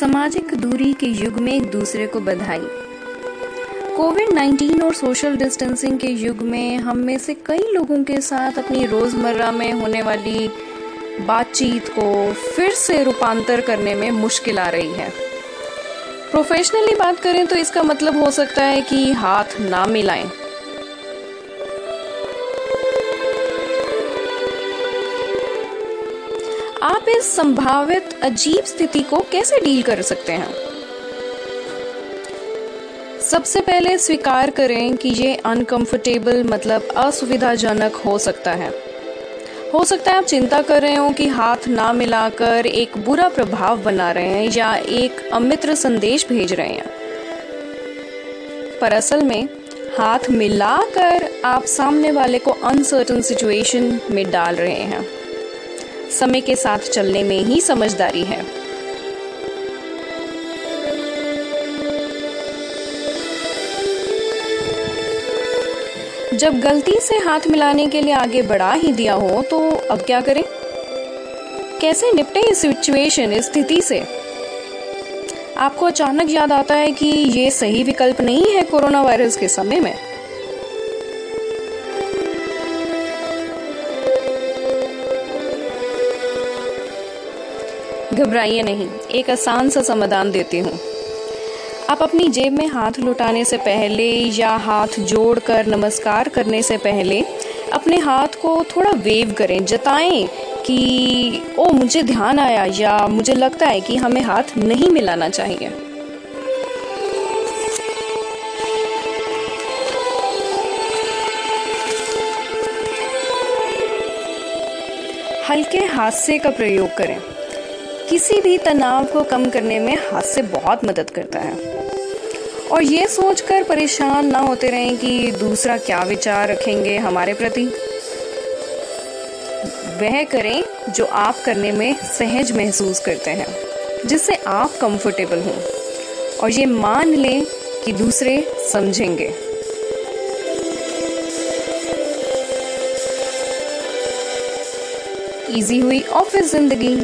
सामाजिक दूरी के युग में एक दूसरे को बधाई। कोविड 19 और सोशल डिस्टेंसिंग के युग में हम में से कई लोगों के साथ अपनी रोज़मर्रा में होने वाली बातचीत को फिर से रूपांतर करने में मुश्किल आ रही है। प्रोफेशनली बात करें तो इसका मतलब हो सकता है कि हाथ ना मिलाएँ। आप इस संभावित अजीब स्थिति को कैसे डील कर सकते हैं? सबसे पहले स्वीकार करें कि ये अनकंफर्टेबल मतलब असुविधाजनक हो सकता है। हो सकता है आप चिंता कर रहे हो कि हाथ ना मिलाकर एक बुरा प्रभाव बना रहे हैं या एक अमित्र संदेश भेज रहे हैं। पर असल में, हाथ मिलाकर आप सामने वाले को अनसर्टन सिचुएशन में डाल रहे हैं। समय के साथ चलने में ही समझदारी है। जब गलती से हाथ मिलाने के लिए आगे बढ़ा ही दिया हो तो अब क्या करें? कैसे निपटे इस सिचुएशन इस स्थिति से? आपको अचानक याद आता है कि ये सही विकल्प नहीं है कोरोना वायरस के समय में। घबराइए नहीं, एक आसान सा समाधान देती हूँ। आप अपनी जेब में हाथ लुटाने से पहले या हाथ जोड़कर नमस्कार करने से पहले अपने हाथ को थोड़ा वेव करें, जताएँ कि, ओ, मुझे ध्यान आया या मुझे लगता है कि हमें हाथ नहीं मिलाना चाहिए। हल्के हास्य का प्रयोग करें। किसी भी तनाव को कम करने में हास्य बहुत मदद करता है। और ये सोचकर परेशान ना होते रहें कि दूसरा क्या विचार रखेंगे हमारे प्रति। वह करें जो आप करने में सहज महसूस करते हैं, जिससे आप कंफर्टेबल हों। और ये मान लें कि दूसरे समझेंगे। इजी हुई ऑफ़िस ज़िंदगी।